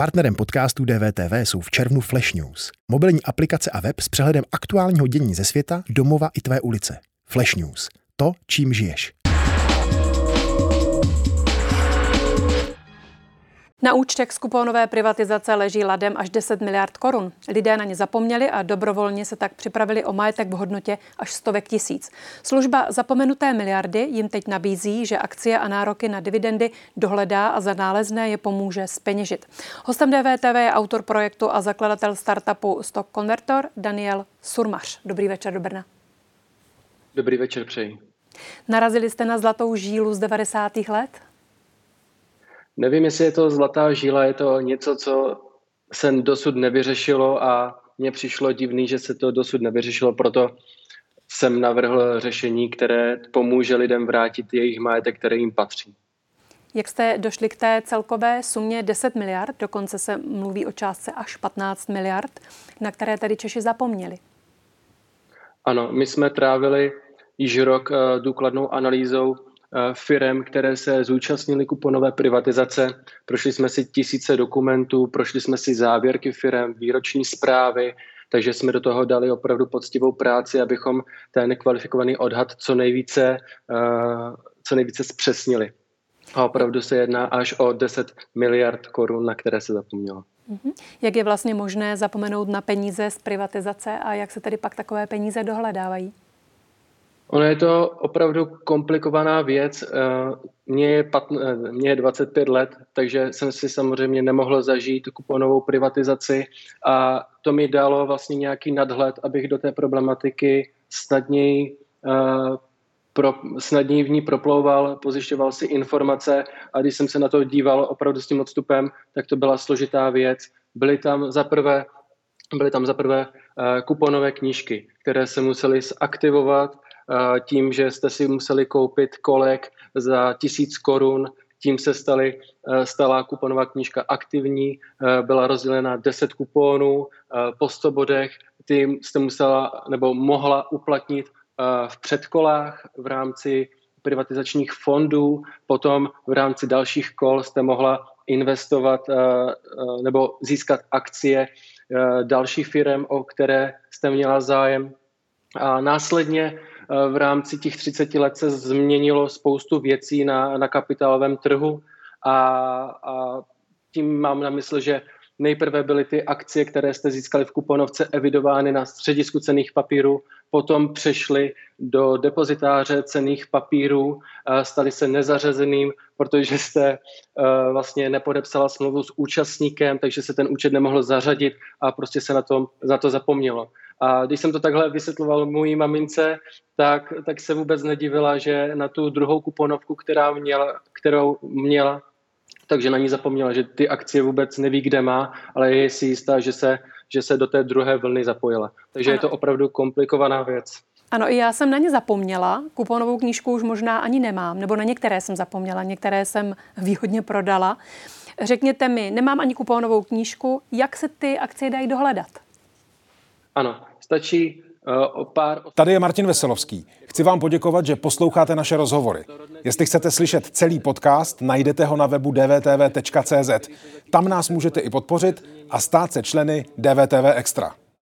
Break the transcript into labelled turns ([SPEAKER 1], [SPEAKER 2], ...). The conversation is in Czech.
[SPEAKER 1] Partnerem podcastu DVTV jsou v červnu Flash News. Mobilní aplikace a web s přehledem aktuálního dění ze světa, domova i tvé ulice. Flash News. To, čím žiješ.
[SPEAKER 2] Na účtech z kuponové privatizace leží ladem až 10 miliard korun. Lidé na ně zapomněli a dobrovolně se tak připravili o majetek v hodnotě až stovek tisíc. Služba Zapomenuté miliardy jim teď nabízí, že akcie a nároky na dividendy dohledá a za nálezné je pomůže speněžit. Hostem DVTV je autor projektu a zakladatel startupu Stock Convertor Daniel Surmař. Dobrý večer do Brna.
[SPEAKER 3] Dobrý večer, přeji.
[SPEAKER 2] Narazili jste na zlatou žílu z 90. let?
[SPEAKER 3] Nevím, jestli je to zlatá žíla, je to něco, co se dosud nevyřešilo a mně přišlo divný, že se to dosud nevyřešilo, proto jsem navrhl řešení, které pomůže lidem vrátit jejich majetek, který jim patří.
[SPEAKER 2] Jak jste došli k té celkové sumě 10 miliard, dokonce se mluví o částce až 15 miliard, na které tedy Češi zapomněli?
[SPEAKER 3] Ano, my jsme trávili již rok eh, důkladnou analýzou Eh, firem, které se zúčastnily kuponové privatizace. Prošli jsme si tisíce dokumentů, prošli jsme si závěrky firem, výroční zprávy, takže jsme do toho dali opravdu poctivou práci, abychom ten kvalifikovaný odhad co nejvíce, eh, co nejvíce zpřesnili. A opravdu se jedná až o 10 miliard korun, na které se zapomnělo.
[SPEAKER 2] Mhm. Jak je vlastně možné zapomenout na peníze z privatizace a jak se tedy pak takové peníze dohledávají?
[SPEAKER 3] Ono je to opravdu komplikovaná věc. Eh, mně je, pat, eh, mně je 25 let, takže jsem si samozřejmě nemohl zažít kuponovou privatizaci a to mi dalo vlastně nějaký nadhled, abych do té problematiky snadněji, uh, pro, snadněji v ní proplouval, pozjišťoval si informace a když jsem se na to díval opravdu s tím odstupem, tak to byla složitá věc. Byly tam za prvé, byly tam za prvé uh, kuponové knížky, které se musely zaktivovat, tím, že jste si museli koupit kolek za tisíc korun, tím se staly, e, stala kuponová knížka aktivní, e, byla rozdělena 10 kuponů e, po 100 bodech, ty jste musela nebo mohla uplatnit v předkolách v rámci privatizačních fondů, potom v rámci dalších kol jste mohla investovat nebo získat akcie dalších firm, o které jste měla zájem. A následně v rámci těch 30 let se změnilo spoustu věcí na, na kapitálovém trhu a, a tím mám na mysli, že nejprve byly ty akcie, které jste získali v kuponovce, evidovány na středisku cených papírů, potom přešly do depozitáře cených papírů, stali se nezařazeným, protože jste vlastně nepodepsala smlouvu s účastníkem, takže se ten účet nemohl zařadit a prostě se na, tom, za to zapomnělo. A když jsem to takhle vysvětloval mojí mamince, tak, tak se vůbec nedivila, že na tu druhou kuponovku, která měla, kterou měla, takže na ní zapomněla, že ty akcie vůbec neví, kde má, ale je si jistá, že se, že se do té druhé vlny zapojila. Takže ano. je to opravdu komplikovaná věc.
[SPEAKER 2] Ano, i já jsem na ně zapomněla. Kuponovou knížku už možná ani nemám, nebo na některé jsem zapomněla, některé jsem výhodně prodala. Řekněte mi, nemám ani kuponovou knížku, jak se ty akcie dají dohledat?
[SPEAKER 3] Ano, stačí o pár...
[SPEAKER 4] Tady je Martin Veselovský. Chci vám poděkovat, že posloucháte naše rozhovory. Jestli chcete slyšet celý podcast, najdete ho na webu dvtv.cz. Tam nás můžete i podpořit a stát se členy DVTV Extra.